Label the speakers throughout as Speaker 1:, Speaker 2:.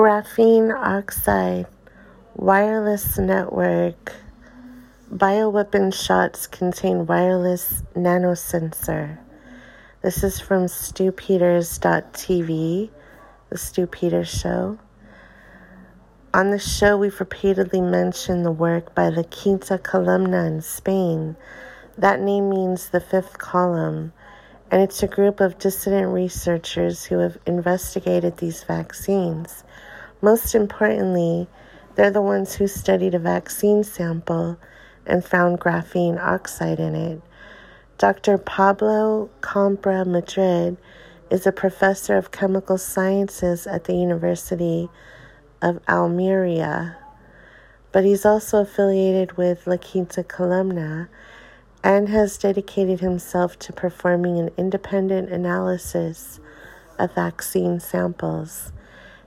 Speaker 1: Graphene oxide wireless network. Bioweapon shots contain wireless nanosensor. This is from StuPeters.tv, the Stu Peters Show. On the show, we've repeatedly mentioned the work by the Quinta Columna in Spain. That name means the fifth column, and it's a group of dissident researchers who have investigated these vaccines. Most importantly, they're the ones who studied a vaccine sample and found graphene oxide in it. Dr. Pablo Campra Madrid is a professor of chemical sciences at the University of Almeria, but he's also affiliated with La Quinta Columna and has dedicated himself to performing an independent analysis of vaccine samples.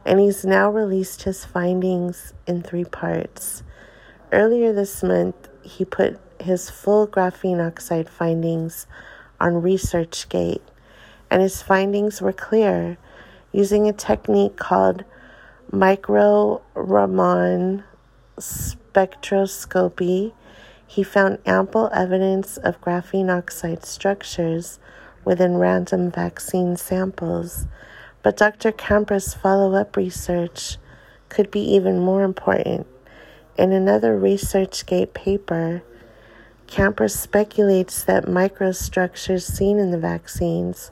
Speaker 1: And he's now released his findings in three parts. Earlier this month, he put his full graphene oxide findings on ResearchGate, and his findings were clear using a technique called micro Raman spectroscopy. He found ample evidence of graphene oxide structures within random vaccine samples. But Dr. Campra's follow up research could be even more important. In another ResearchGate paper, Campra speculates that microstructures seen in the vaccines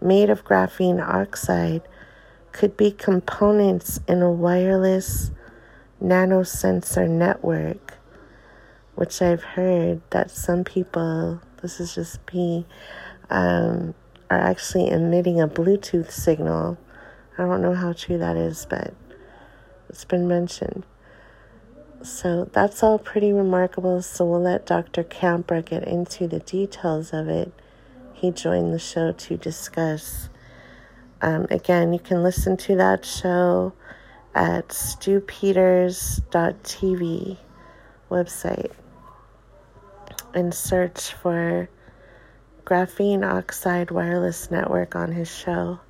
Speaker 1: made of graphene oxide could be components in a wireless nanosensor network, which I've heard that some people, this is just me, um, are actually emitting a Bluetooth signal. I don't know how true that is, but it's been mentioned. So that's all pretty remarkable. So we'll let Dr. Campra get into the details of it. He joined the show to discuss um, again, you can listen to that show at stupeters.tv website and search for Graphene Oxide Wireless Network on his show.